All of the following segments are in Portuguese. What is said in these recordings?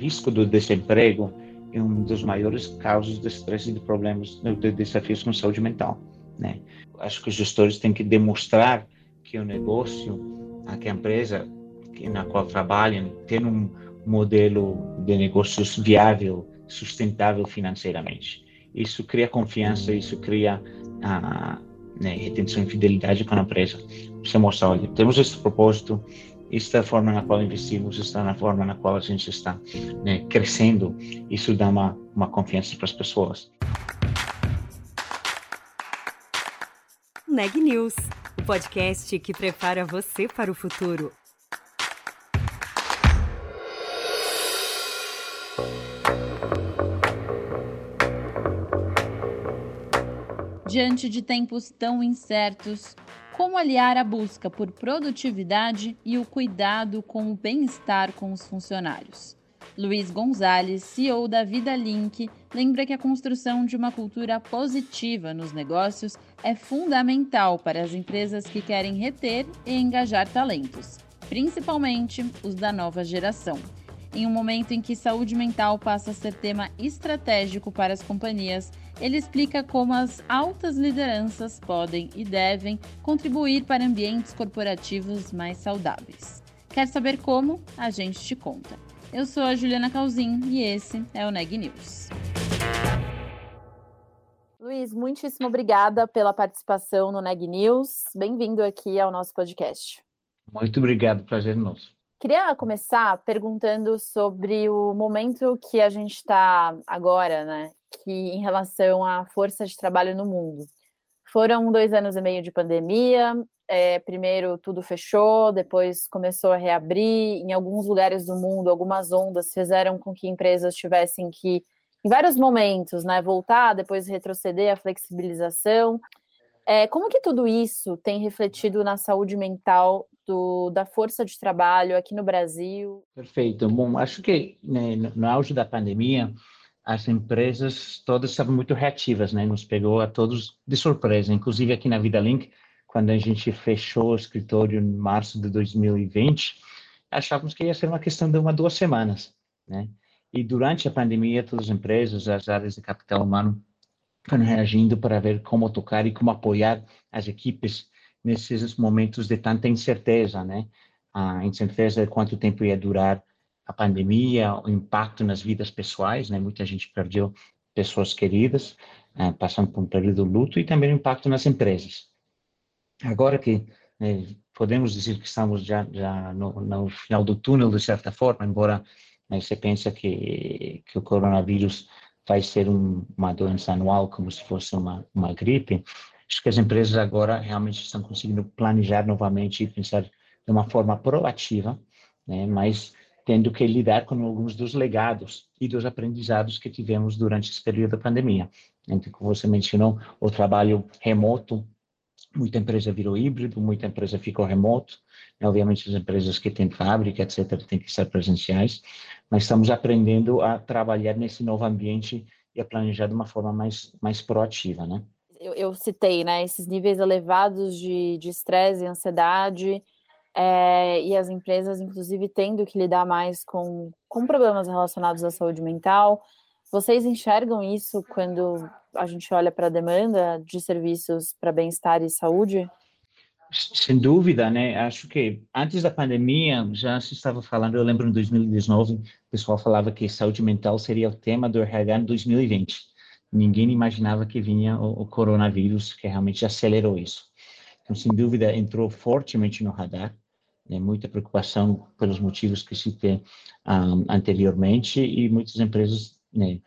risco do desemprego é um dos maiores causas de estresse e de problemas, de desafios com saúde mental. Né? Acho que os gestores têm que demonstrar que o negócio, que a empresa na qual trabalham, tem um modelo de negócios viável, sustentável financeiramente. Isso cria confiança, isso cria a né, retenção e fidelidade com a empresa. Você mostra, olha, temos esse propósito, esta é a forma na qual investimos, esta é a forma na qual a gente está né, crescendo. Isso dá uma, uma confiança para as pessoas. Neg News, o podcast que prepara você para o futuro. Diante de tempos tão incertos, como aliar a busca por produtividade e o cuidado com o bem-estar com os funcionários? Luiz Gonzalez, CEO da Vida Link, lembra que a construção de uma cultura positiva nos negócios é fundamental para as empresas que querem reter e engajar talentos, principalmente os da nova geração. Em um momento em que saúde mental passa a ser tema estratégico para as companhias, ele explica como as altas lideranças podem e devem contribuir para ambientes corporativos mais saudáveis. Quer saber como? A gente te conta. Eu sou a Juliana Calzin e esse é o Neg News. Luiz, muitíssimo obrigada pela participação no Neg News. Bem-vindo aqui ao nosso podcast. Muito obrigado, prazer nosso. Queria começar perguntando sobre o momento que a gente está agora, né? Que em relação à força de trabalho no mundo. Foram dois anos e meio de pandemia. É, primeiro tudo fechou, depois começou a reabrir. Em alguns lugares do mundo, algumas ondas fizeram com que empresas tivessem que, em vários momentos, né, voltar, depois retroceder a flexibilização. É, como que tudo isso tem refletido na saúde mental do, da força de trabalho aqui no Brasil? Perfeito. Bom, acho que né, no auge da pandemia, as empresas todas estavam muito reativas, né? Nos pegou a todos de surpresa, inclusive aqui na Vida Link, quando a gente fechou o escritório em março de 2020, achávamos que ia ser uma questão de uma duas semanas, né? E durante a pandemia, todas as empresas, as áreas de capital humano foram reagindo para ver como tocar e como apoiar as equipes nesses momentos de tanta incerteza, né? A incerteza de quanto tempo ia durar a pandemia, o impacto nas vidas pessoais, né? Muita gente perdeu pessoas queridas, eh, passando por um período de luto, e também o impacto nas empresas. Agora que né, podemos dizer que estamos já, já no, no, final do túnel, de certa forma, embora né, você pensa que, que o coronavírus vai ser um, uma doença anual, como se fosse uma, uma gripe, Acho que as empresas agora realmente estão conseguindo planejar novamente e pensar de uma forma proativa, né, mas tendo que lidar com alguns dos legados e dos aprendizados que tivemos durante esse período da pandemia. Então, como você mencionou, o trabalho remoto, muita empresa virou híbrido, muita empresa ficou remoto, né, obviamente as empresas que têm fábrica, etc., têm que ser presenciais, mas estamos aprendendo a trabalhar nesse novo ambiente e a planejar de uma forma mais, mais proativa, né? eu, eu citei, né, esses níveis elevados de estresse e ansiedade, é, e as empresas, inclusive, tendo que lidar mais com, com problemas relacionados à saúde mental. Vocês enxergam isso quando a gente olha para a demanda de serviços para bem-estar e saúde? Sem dúvida, né? Acho que antes da pandemia já se estava falando, eu lembro em 2019, o pessoal falava que saúde mental seria o tema do RH em 2020 ninguém imaginava que vinha o, o, coronavírus, que realmente acelerou isso. Então, sem dúvida, entrou fortemente no radar, né, muita preocupação pelos motivos que citei um, ah, anteriormente e muitas empresas né,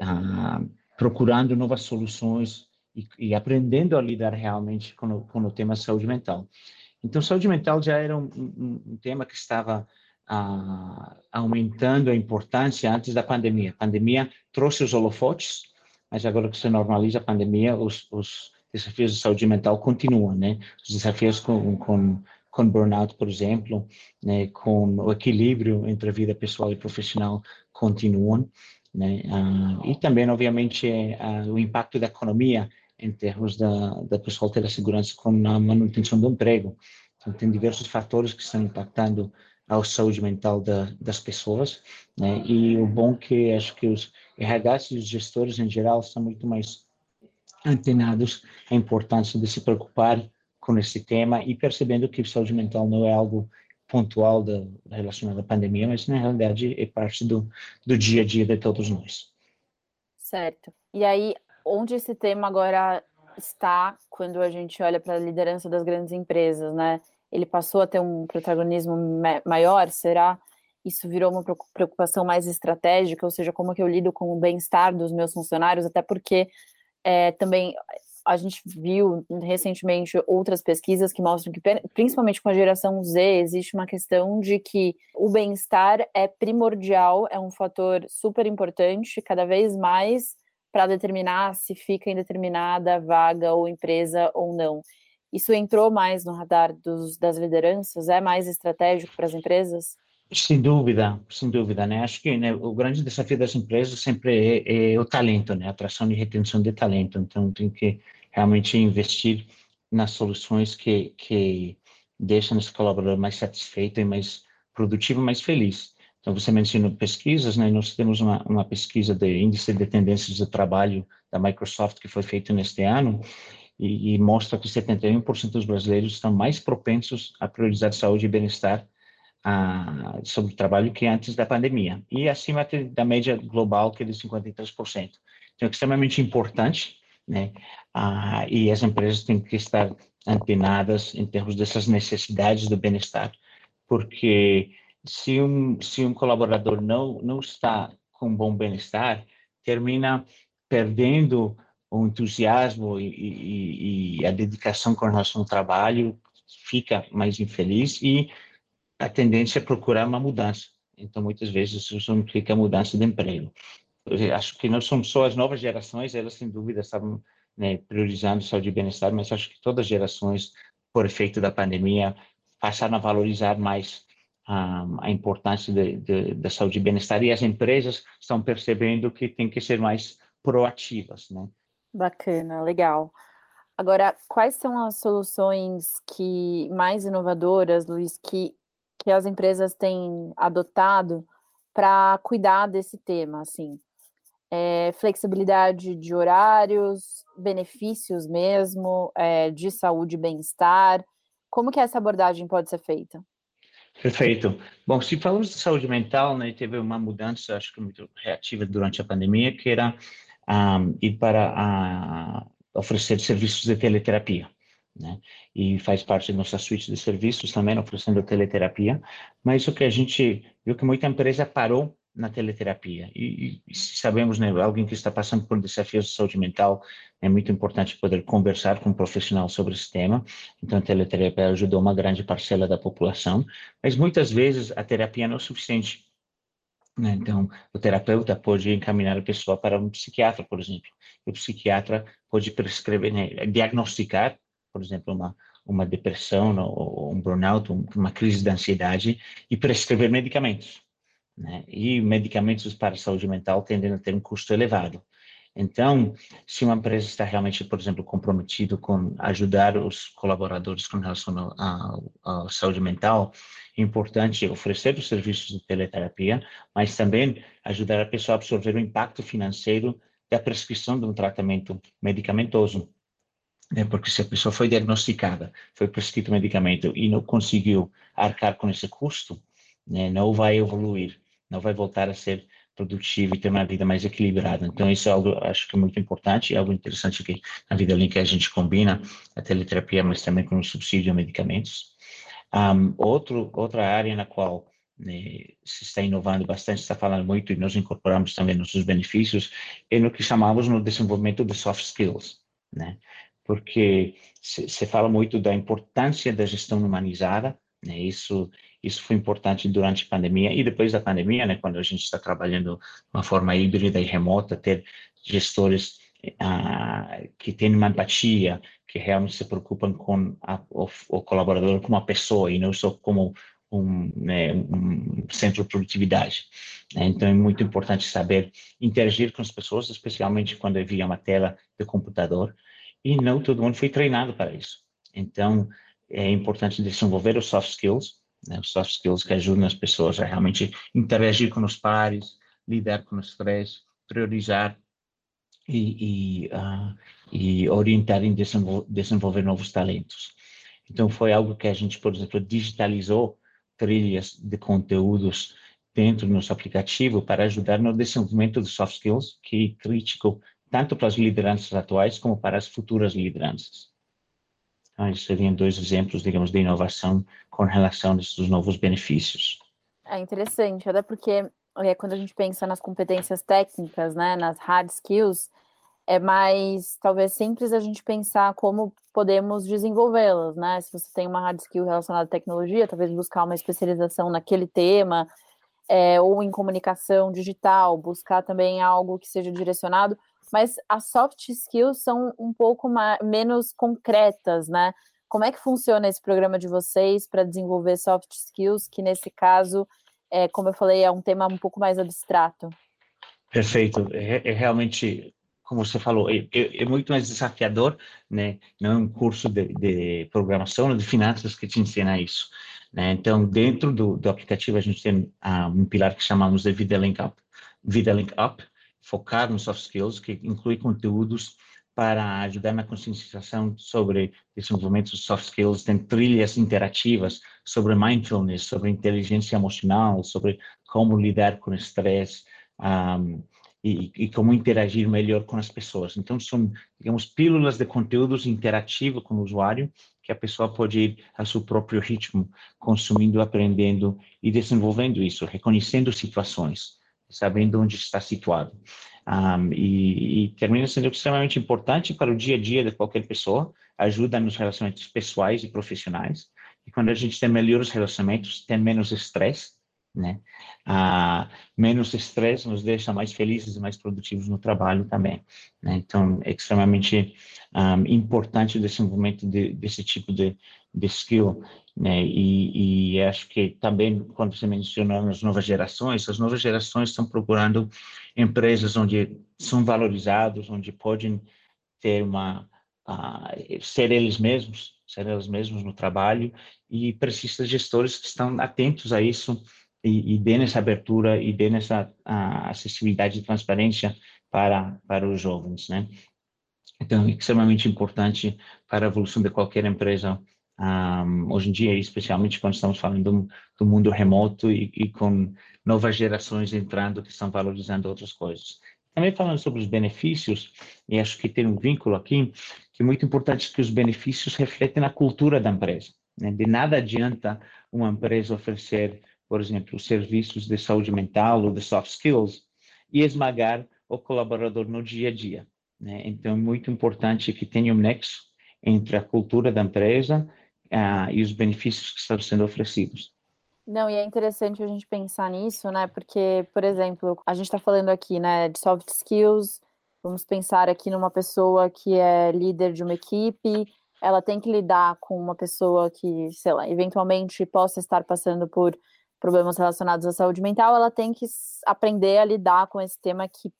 uh, procurando novas soluções e, e, aprendendo a lidar realmente com o, com o tema saúde mental. Então, saúde mental já era um, um, um tema que estava uh, aumentando a importância antes da pandemia. A pandemia trouxe os holofotes, mas agora que se normaliza a pandemia, os, os desafios de saúde mental continuam, né? Os desafios com, com, com burnout, por exemplo, né? com o equilíbrio entre a vida pessoal e profissional continuam, né? Ah, e também, obviamente, ah, o impacto da economia em termos da, da pessoa ter a segurança com a manutenção do emprego. Então, tem diversos fatores que estão impactando à saúde mental da, das pessoas, né? E o bom que acho que os RHs e os gestores em geral estão muito mais antenados à importância de se preocupar com esse tema e percebendo que saúde mental não é algo pontual relacionado à pandemia, mas na realidade é parte do, do dia a dia de todos nós. Certo. E aí, onde esse tema agora está quando a gente olha para a liderança das grandes empresas, né? Ele passou a ter um protagonismo maior, será? Isso virou uma preocupação mais estratégica, ou seja, como que eu lido com o bem-estar dos meus funcionários, até porque é, também a gente viu recentemente outras pesquisas que mostram que, principalmente com a geração Z, existe uma questão de que o bem-estar é primordial, é um fator super importante, cada vez mais para determinar se fica em determinada vaga ou empresa ou não. Isso entrou mais no radar dos, das lideranças? É mais estratégico para as empresas? Sem dúvida, sem dúvida, né? Acho que né, o grande desafio das empresas sempre é, é, o talento, né? Atração e retenção de talento. Então, tem que realmente investir nas soluções que, que deixam esse colaborador mais satisfeito e mais produtivo, mais feliz. Então, você mencionou pesquisas, né? Nós temos uma, uma pesquisa de índice de tendências de trabalho da Microsoft que foi feita neste ano e, e mostra que 71% dos brasileiros estão mais propensos a priorizar saúde e bem-estar ah, sobre o trabalho que antes da pandemia, e acima da média global, que é de 53%. Então, é extremamente importante, né? Ah, e as empresas têm que estar antenadas em termos dessas necessidades do bem-estar, porque se um, se um colaborador não, não está com bom bem-estar, termina perdendo o entusiasmo e, e, e, a dedicação com relação ao trabalho, fica mais infeliz e a tendência é procurar uma mudança. Então, muitas vezes, isso implica mudança de emprego. Eu acho que não são só as novas gerações, elas, sem dúvida, estavam né, priorizando saúde e bem-estar, mas acho que todas as gerações, por efeito da pandemia, passaram a valorizar mais um, a importância da saúde e bem-estar, e as empresas estão percebendo que tem que ser mais proativas, né? Bacana, legal. Agora, quais são as soluções que mais inovadoras, Luiz, que que as empresas têm adotado para cuidar desse tema, assim? É, flexibilidade de horários, benefícios mesmo, é, de saúde e bem-estar. Como que essa abordagem pode ser feita? Perfeito. Bom, se falamos de saúde mental, né, teve uma mudança, acho que muito reativa durante a pandemia, que era um, ir para a, oferecer serviços de teleterapia né? E faz parte da nossa suíte de serviços também, oferecendo teleterapia. Mas o que a gente viu que muita empresa parou na teleterapia. E, e sabemos, né, alguém que está passando por desafios de saúde mental, é muito importante poder conversar com um profissional sobre esse tema. Então, a teleterapia ajudou uma grande parcela da população, mas muitas vezes a terapia não é suficiente. Né? Então, o terapeuta pode encaminhar a pessoa para um psiquiatra, por exemplo. O psiquiatra pode prescrever, né, diagnosticar por exemplo, uma, uma depressão ou um burnout, uma crise de ansiedade, e prescrever medicamentos. Né? E medicamentos para a saúde mental tendem a ter um custo elevado. Então, se uma empresa está realmente, por exemplo, comprometido com ajudar os colaboradores com relação à saúde mental, é importante oferecer os serviços de teleterapia, mas também ajudar a pessoa a absorver o impacto financeiro da prescrição de um tratamento medicamentoso né, porque se a pessoa foi diagnosticada, foi prescrito medicamento e não conseguiu arcar com esse custo, né, não vai evoluir, não vai voltar a ser produtivo e ter uma vida mais equilibrada. Então, isso é algo, acho que é muito importante, é algo interessante que na Vida Link a gente combina a teleterapia, mas também com o subsídio a medicamentos. Um, outro, outra área na qual né, se está inovando bastante, está falando muito e nós incorporamos também nossos benefícios, é no que chamamos no desenvolvimento de soft skills, né? Porque se fala muito da importância da gestão humanizada, né? Isso isso foi importante durante a pandemia e depois da pandemia, né? Quando a gente está trabalhando de uma forma híbrida e remota, ter gestores ah, que têm uma empatia, que realmente se preocupam com a, o, o, colaborador como uma pessoa e não só como um, né, um centro de produtividade. Né? Então é muito importante saber interagir com as pessoas, especialmente quando é via uma tela de computador, e não todo mundo foi treinado para isso. Então, é importante desenvolver os soft skills, né? Os soft skills que ajudam as pessoas a realmente interagir com os pares, lidar com o estresse, priorizar e, e, uh, e orientar em desenvol desenvolver novos talentos. Então, foi algo que a gente, por exemplo, digitalizou trilhas de conteúdos dentro do nosso aplicativo para ajudar no desenvolvimento de soft skills, que é crítico tanto para as lideranças atuais como para as futuras lideranças. Então, esses seriam dois exemplos, digamos, de inovação com relação a esses novos benefícios. É interessante, até porque é, quando a gente pensa nas competências técnicas, né, nas hard skills, é mais talvez simples a gente pensar como podemos desenvolvê-las, né? Se você tem uma hard skill relacionada à tecnologia, talvez buscar uma especialização naquele tema, é, ou em comunicação digital, buscar também algo que seja direcionado, mas as soft skills são um pouco mais, menos concretas, né? Como é que funciona esse programa de vocês para desenvolver soft skills, que nesse caso, é, como eu falei, é um tema um pouco mais abstrato? Perfeito. É, é realmente como você falou, é, é, é, muito mais desafiador, né? Não é um curso de, de programação, de finanças que te ensina isso, né? Então, dentro do, do aplicativo, a gente tem uh, um pilar que chamamos de Vida Link Up, Vida Link Up, focado nos soft skills, que inclui conteúdos para ajudar na conscientização sobre desenvolvimento de soft skills, tem trilhas interativas sobre mindfulness, sobre inteligência emocional, sobre como lidar com estresse, um, e, e, como interagir melhor com as pessoas. Então, são, digamos, pílulas de conteúdos interativo com o usuário, que a pessoa pode ir a seu próprio ritmo, consumindo, aprendendo e desenvolvendo isso, reconhecendo situações, sabendo onde está situado. Um, e, e termina sendo extremamente importante para o dia a dia de qualquer pessoa, ajuda nos relacionamentos pessoais e profissionais. E quando a gente tem melhores relacionamentos, tem menos estresse, né? Ah, menos estresse nos deixa mais felizes e mais produtivos no trabalho também, né? Então, é extremamente um, importante o desenvolvimento de, desse tipo de, de skill, né? E, e, acho que também, quando você mencionou as novas gerações, as novas gerações estão procurando empresas onde são valorizados, onde podem ter uma uh, ser eles mesmos, ser eles mesmos no trabalho e precisa de gestores que estão atentos a isso e, e dê essa abertura e dê essa acessibilidade e transparência para, para os jovens, né? Então, é extremamente importante para a evolução de qualquer empresa um, hoje em dia, especialmente quando estamos falando do, do mundo remoto e, e, com novas gerações entrando que estão valorizando outras coisas. Também falando sobre os benefícios, e acho que tem um vínculo aqui, que é muito importante que os benefícios refletem a cultura da empresa. Né? De nada adianta uma empresa oferecer por exemplo, serviços de saúde mental ou de soft skills, e esmagar o colaborador no dia a dia. Né? Então, é muito importante que tenha um nexo entre a cultura da empresa uh, e os benefícios que estão sendo oferecidos. Não, e é interessante a gente pensar nisso, né? Porque, por exemplo, a gente está falando aqui, né, de soft skills. Vamos pensar aqui numa pessoa que é líder de uma equipe, ela tem que lidar com uma pessoa que, sei lá, eventualmente possa estar passando por problemas relacionados à saúde mental, ela tem que aprender a lidar com esse tema que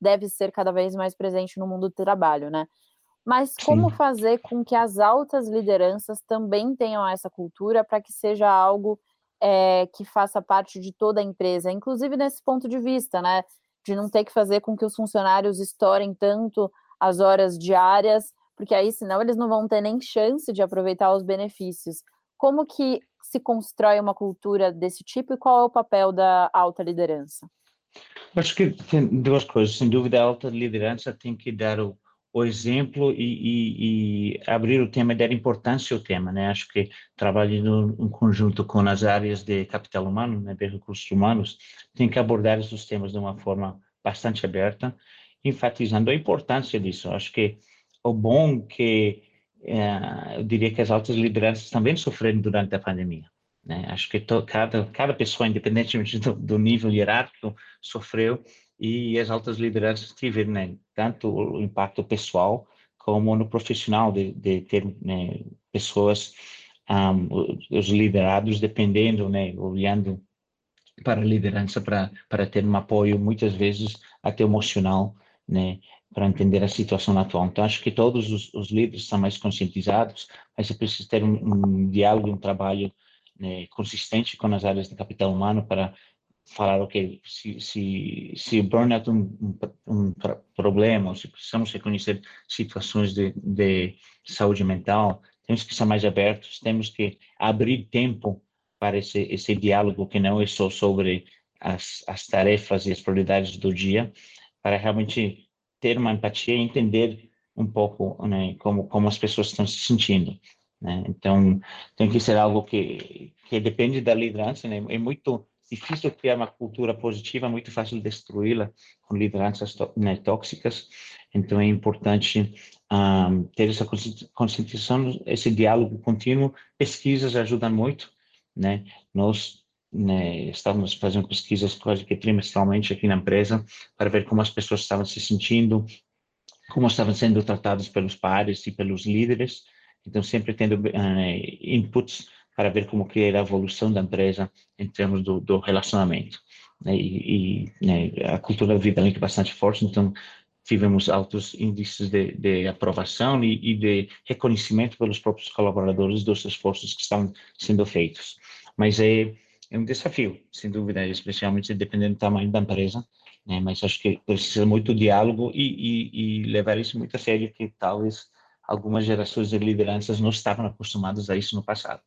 deve ser cada vez mais presente no mundo do trabalho, né? Mas como Sim. fazer com que as altas lideranças também tenham essa cultura para que seja algo é, que faça parte de toda a empresa, inclusive nesse ponto de vista, né? De não ter que fazer com que os funcionários estourem tanto as horas diárias, porque aí senão eles não vão ter nem chance de aproveitar os benefícios. Como que se constrói uma cultura desse tipo e qual é o papel da alta liderança? Acho que tem duas coisas. Sem dúvida, a alta liderança tem que dar o, o exemplo e, e, e, abrir o tema, dar importância ao tema, né? Acho que trabalhando em conjunto com as áreas de capital humano, né, de recursos humanos, tem que abordar esses temas de uma forma bastante aberta, enfatizando a importância disso. Acho que o bom que é, eu diria que as altas lideranças também sofreram durante a pandemia. Né? Acho que to, cada, cada pessoa, independentemente do, do, nível hierárquico, sofreu e as altas lideranças tiveram né, tanto o impacto pessoal como no profissional, de, de ter né, pessoas, um, os liderados dependendo, né, olhando para a liderança para, para ter um apoio, muitas vezes até emocional, né, para entender a situação atual. Então, acho que todos os, os líderes são mais conscientizados, mas é preciso ter um, um diálogo, um trabalho né, consistente com as áreas de capital humano para falar, ok, se, se, se burnout é um, um, problema, se precisamos reconhecer situações de, de saúde mental, temos que ser mais abertos, temos que abrir tempo para esse, esse diálogo que não é só sobre as, as tarefas e as prioridades do dia, para realmente ter uma empatia e entender um pouco né, como, como as pessoas estão se sentindo. Né? Então, tem que ser algo que, que depende da liderança, né? é muito difícil criar uma cultura positiva, muito fácil destruí-la com lideranças né, tóxicas. Então é importante um, ter essa conscientização, esse diálogo contínuo. Pesquisas ajudam muito, né? Nós né, estávamos fazendo pesquisas quase que trimestralmente aqui na empresa para ver como as pessoas estavam se sentindo, como estavam sendo tratados pelos pares e pelos líderes. Então sempre tendo uh, inputs para ver como que era a evolução da empresa em termos do, do relacionamento. Né? E, e né, a cultura da vida é bastante forte, então tivemos altos índices de, de aprovação e, e, de reconhecimento pelos próprios colaboradores dos esforços que estão sendo feitos. Mas é, é um desafio, sem dúvida, especialmente dependendo do tamanho da empresa, né? mas acho que precisa muito diálogo e, e, e levar isso muito a sério, que talvez algumas gerações de lideranças não estavam acostumadas a isso no passado.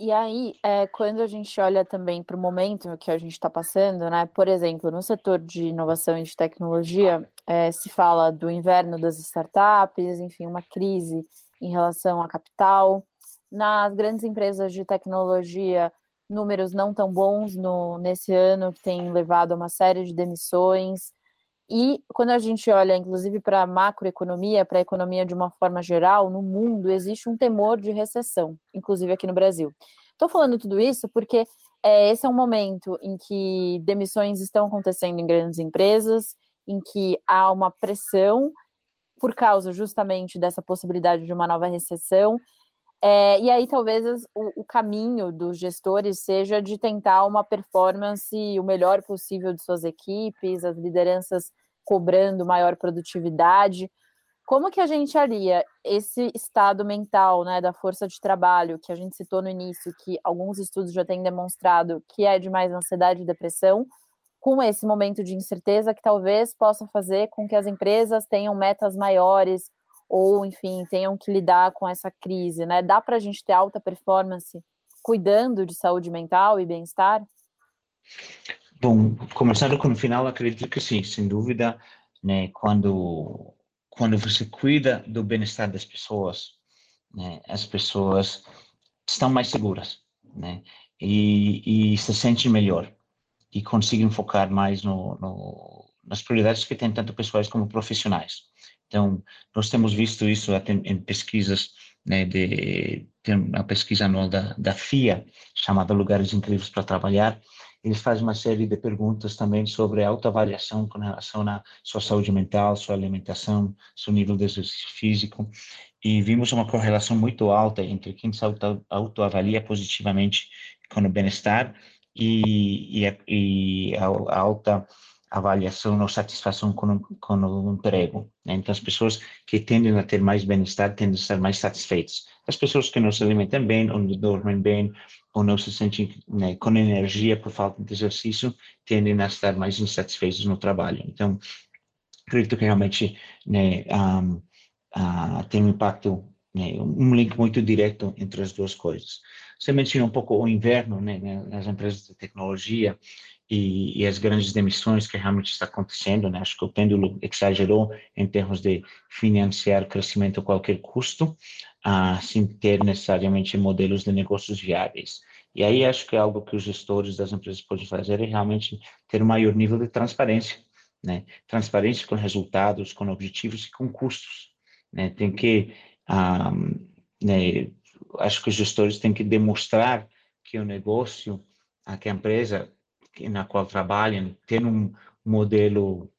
E aí, é, quando a gente olha também para o momento que a gente está passando, né? Por exemplo, no setor de inovação e de tecnologia, é, se fala do inverno das startups, enfim, uma crise em relação a capital. Nas grandes empresas de tecnologia, números não tão bons no, nesse ano, que tem levado a uma série de demissões. E quando a gente olha, inclusive, para a macroeconomia, para a economia de uma forma geral, no mundo, existe um temor de recessão, inclusive aqui no Brasil. Estou falando tudo isso porque é, esse é um momento em que demissões estão acontecendo em grandes empresas, em que há uma pressão por causa justamente dessa possibilidade de uma nova recessão. É, e aí talvez o, o, caminho dos gestores seja de tentar uma performance o melhor possível de suas equipes, as lideranças cobrando maior produtividade. Como que a gente alia esse estado mental né, da força de trabalho que a gente citou no início, que alguns estudos já têm demonstrado que é de mais ansiedade e depressão, com esse momento de incerteza que talvez possa fazer com que as empresas tenham metas maiores, ou, enfim, tenham que lidar com essa crise, né? Dá para a gente ter alta performance cuidando de saúde mental e bem-estar? Bom, começando com o final, acredito que sim, sem dúvida, né? Quando quando você cuida do bem-estar das pessoas, né? As pessoas estão mais seguras, né? E, e se sentem melhor e conseguem focar mais no, no nas prioridades que têm tanto pessoais como profissionais. Então, nós temos visto isso até em pesquisas, né, de, tem uma pesquisa anual da, da FIA, chamada Lugares Incríveis para Trabalhar, eles fazem uma série de perguntas também sobre autoavaliação com relação à sua saúde mental, sua alimentação, seu nível de exercício físico, e vimos uma correlação muito alta entre quem se auto, autoavalia positivamente com o bem-estar e, e, e a, a alta avaliação ou satisfação com, com o emprego. Né? Então, as pessoas que tendem a ter mais bem-estar tendem a estar mais satisfeitas. As pessoas que não se alimentam bem, ou não dormem bem, ou não se sentem né, com energia por falta de exercício, tendem a estar mais insatisfeitos no trabalho. Então, acredito que realmente né, um, uh, tem um impacto, né, um link muito direto entre as duas coisas. Você mencionou um pouco o inverno né, nas empresas de tecnologia, e, e, as grandes demissões que realmente está acontecendo, né? Acho que o pêndulo exagerou em termos de financiar crescimento a qualquer custo, sem ter necessariamente modelos de negócios viáveis. E aí acho que é algo que os gestores das empresas podem fazer é realmente ter um maior nível de transparência, né? Transparência com resultados, com objetivos e com custos, né? Tem que, ah, né? Acho que os gestores têm que demonstrar que o negócio, que a empresa na qual trabalham, ter um modelo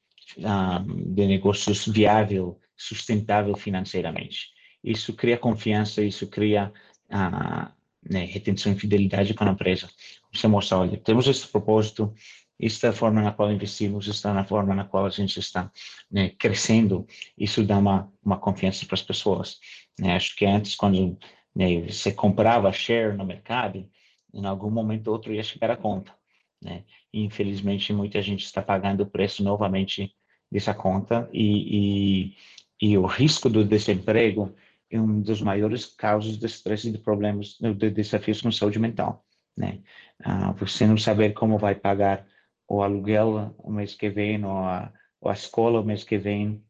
ah, de negócios viável, sustentável financeiramente. Isso cria confiança, isso cria ah, né, retenção e fidelidade com a empresa. Você mostra, olha, temos esse propósito, esta é a forma na qual investimos, esta é a forma na qual a gente está né, crescendo, isso dá uma, uma confiança para as pessoas. Né? Acho que antes, quando né, você comprava share no mercado, em algum momento ou outro ia chegar a conta, né? Infelizmente, muita gente está pagando o preço novamente dessa conta e, e, e o risco do desemprego é um dos maiores causas de estresse e de problemas, de desafios com saúde mental, né? Ah, você não saber como vai pagar o aluguel o mês que vem ou a, ou a escola o mês que vem,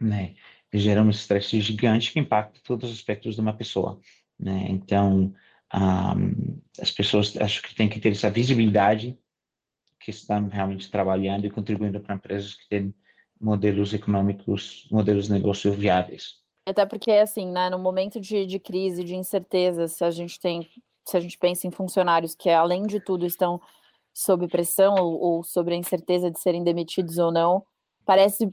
né? Gera um estresse gigante que impacta todos os aspectos de uma pessoa, né? Então, um, as pessoas acho que têm que ter essa visibilidade que estão realmente trabalhando e contribuindo para empresas que têm modelos econômicos, modelos de negócio viáveis. Até porque, assim, né, no momento de, de crise, de incerteza, se a gente tem, se a gente pensa em funcionários que, além de tudo, estão sob pressão ou, ou sobre a incerteza de serem demitidos ou não, parece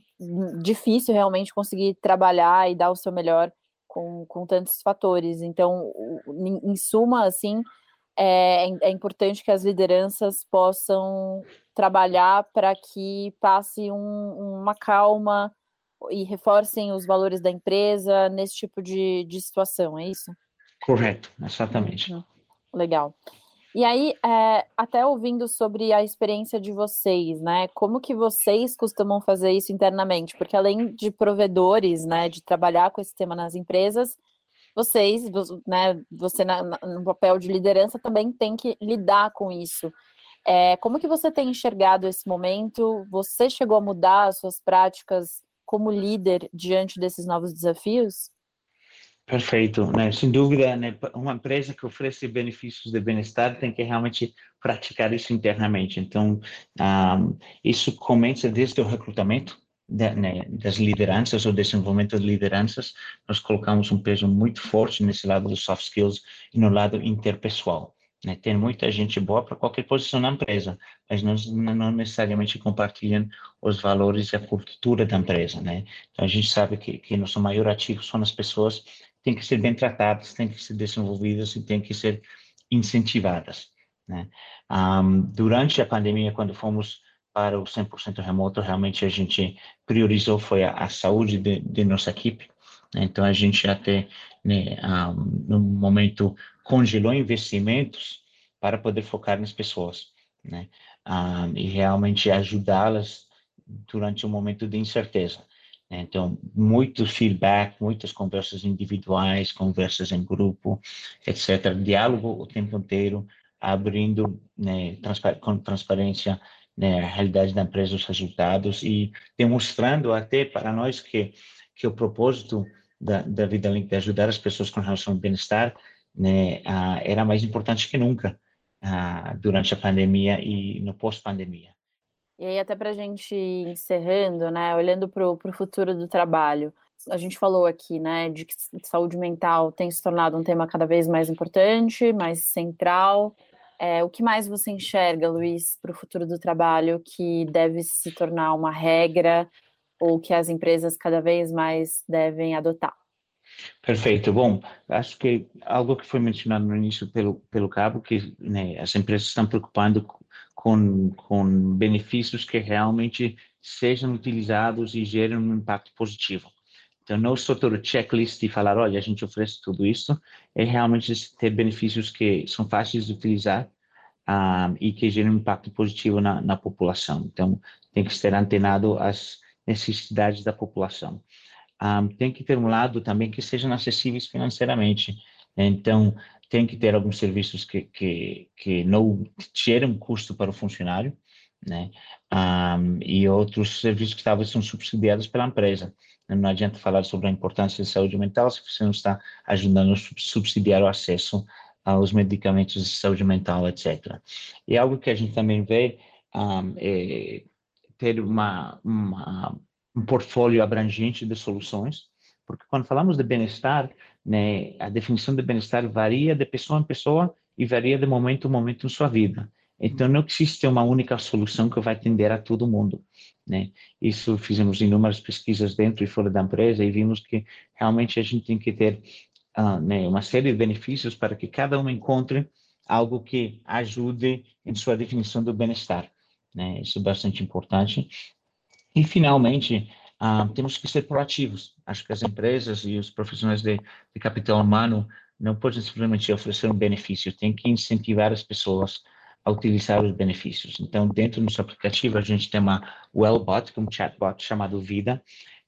difícil realmente conseguir trabalhar e dar o seu melhor com, com tantos fatores. Então, em, suma, assim, é, é importante que as lideranças possam trabalhar para que passe um, uma calma e reforcem os valores da empresa nesse tipo de, de situação, é isso? Correto, exatamente. Legal. E aí, é, até ouvindo sobre a experiência de vocês, né? Como que vocês costumam fazer isso internamente? Porque além de provedores, né, de trabalhar com esse tema nas empresas, vocês, né, você na, no papel de liderança também tem que lidar com isso. É, como que você tem enxergado esse momento? Você chegou a mudar as suas práticas como líder diante desses novos desafios? Perfeito, né? Sem dúvida, né? uma empresa que oferece benefícios de bem-estar tem que realmente praticar isso internamente. Então, um, ah, isso começa desde o recrutamento, né, das lideranças ou desenvolvimento de lideranças, nós colocamos um peso muito forte nesse lado dos soft skills e no lado interpessoal. Né? Tem muita gente boa para qualquer posição na empresa, mas não, não necessariamente compartilham os valores e a cultura da empresa. Né? Então, a gente sabe que, que nosso maior ativo são as pessoas têm que ser bem tratadas, têm que ser desenvolvidas e têm que ser incentivadas. Né? Um, durante a pandemia, quando fomos para o 100% remoto, realmente a gente priorizou foi a, a saúde de, de, nossa equipe. Né? Então, a gente até, né, um, no momento, congelou investimentos para poder focar nas pessoas, né? Um, e realmente ajudá-las durante um momento de incerteza. Né? Então, muito feedback, muitas conversas individuais, conversas em grupo, etc. Diálogo o tempo inteiro, abrindo né, transpar com transparência né, a realidade da empresa, os resultados e demonstrando até para nós que que o propósito da, da Vida Link de ajudar as pessoas com relação ao bem-estar né, era mais importante que nunca durante a pandemia e no pós-pandemia. E aí, até para a gente encerrando, né, olhando para o futuro do trabalho, a gente falou aqui, né, de que saúde mental tem se tornado um tema cada vez mais importante, mais central, é, o que mais você enxerga, Luiz, para o futuro do trabalho que deve se tornar uma regra ou que as empresas cada vez mais devem adotar? Perfeito. Bom, acho que algo que foi mencionado no início pelo pelo cabo que né, as empresas estão preocupando com com benefícios que realmente sejam utilizados e gerem um impacto positivo. Então, não só ter o checklist e falar, olha, a gente oferece tudo isso, é realmente ter benefícios que são fáceis de utilizar um, e que geram um impacto positivo na, na população. Então, tem que estar antenado às necessidades da população. Um, tem que ter um lado também que sejam acessíveis financeiramente. Então, tem que ter alguns serviços que, que, que não gerem custo para o funcionário, né? Um, e outros serviços que talvez são subsidiados pela empresa. Não adianta falar sobre a importância da saúde mental se você não está ajudando a subsidiar o acesso aos medicamentos de saúde mental, etc. E algo que a gente também vê um, é ter uma, uma, um portfólio abrangente de soluções, porque quando falamos de bem-estar, né, a definição de bem-estar varia de pessoa em pessoa e varia de momento em momento em sua vida. Então, não existe uma única solução que vai atender a todo mundo. Né? Isso fizemos inúmeras pesquisas dentro e fora da empresa e vimos que realmente a gente tem que ter uh, né, uma série de benefícios para que cada um encontre algo que ajude em sua definição do bem-estar. Né? Isso é bastante importante. E, finalmente, uh, temos que ser proativos. Acho que as empresas e os profissionais de, de capital humano não pode simplesmente oferecer um benefício, tem que incentivar as pessoas a utilizar os benefícios. Então, dentro do nosso aplicativo, a gente tem uma Wellbot, que é um chatbot chamado Vida,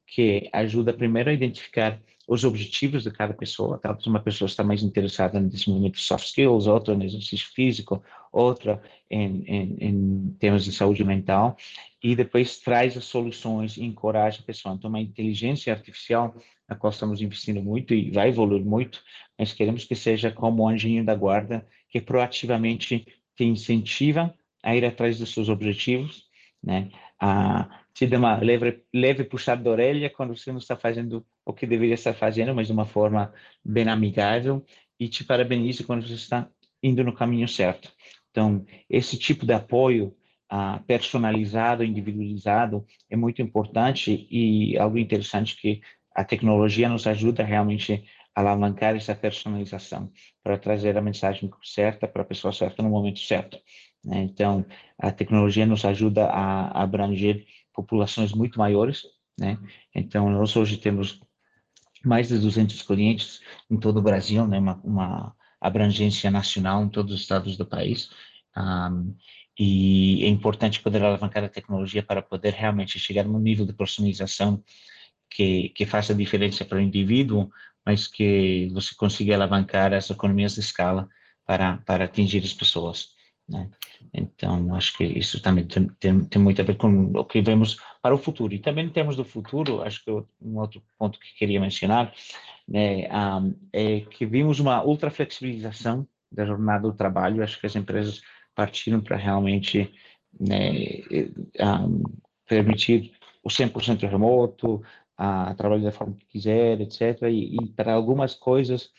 que ajuda primeiro a identificar os objetivos de cada pessoa. Talvez uma pessoa está mais interessada no desenvolvimento de soft skills, outra no exercício físico, outra em, em, em termos de saúde mental, e depois traz as soluções e encoraja a pessoa. Então, uma inteligência artificial, na qual estamos investindo muito e vai evoluir muito, mas queremos que seja como o anjinho da guarda, que proativamente te incentiva a ir atrás dos seus objetivos, né? A te dá uma leve, leve puxada da orelha quando você não está fazendo o que deveria estar fazendo, mas de uma forma bem amigável, e te parabeniza quando você está indo no caminho certo. Então, esse tipo de apoio ah, personalizado, individualizado, é muito importante e algo interessante que a tecnologia nos ajuda realmente a alavancar essa personalização para trazer a mensagem certa para a pessoa certa no momento certo. Né? Então, a tecnologia nos ajuda a, abranger populações muito maiores, né? Então, nós hoje temos mais de 200 clientes em todo o Brasil, né? Uma, uma abrangência nacional em todos os estados do país. Um, e é importante poder alavancar a tecnologia para poder realmente chegar num nível de personalização que, que faça diferença para o indivíduo, mas que você consiga alavancar as economias de escala para, para atingir as pessoas. Né? Então, acho que isso também tem, tem, tem, muito a ver com o que vemos para o futuro. E também em termos do futuro, acho que um outro ponto que queria mencionar né, um, é que vimos uma ultra flexibilização da jornada do trabalho. Acho que as empresas partiram para realmente né, um, permitir o 100% remoto, a trabalhar da forma que quiser, etc. E, e para algumas coisas,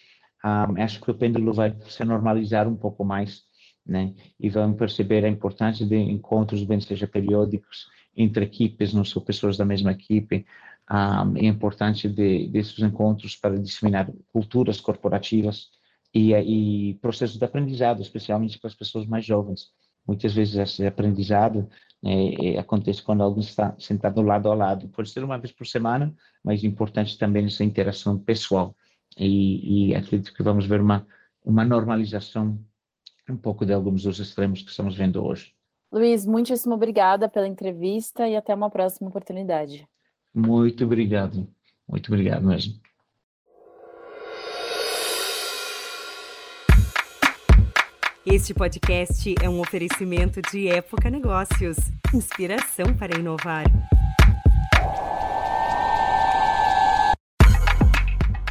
um, acho que o pêndulo vai se normalizar um pouco mais né? E vamos perceber a importância de encontros, bem seja periódicos, entre equipes, não são pessoas da mesma equipe, a importância de, desses encontros para disseminar culturas corporativas e, e processos de aprendizado, especialmente para as pessoas mais jovens. Muitas vezes esse aprendizado né, acontece quando alguém está sentado lado a lado. Pode ser uma vez por semana, mas importante também essa interação pessoal. E, e acredito que vamos ver uma, uma normalização um pouco de alguns dos extremos que estamos vendo hoje. Luiz, muitíssimo obrigada pela entrevista e até uma próxima oportunidade. Muito obrigado, muito obrigado mesmo. Este podcast é um oferecimento de Época Negócios inspiração para inovar.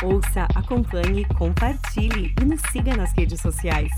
Ouça, acompanhe, compartilhe e nos siga nas redes sociais.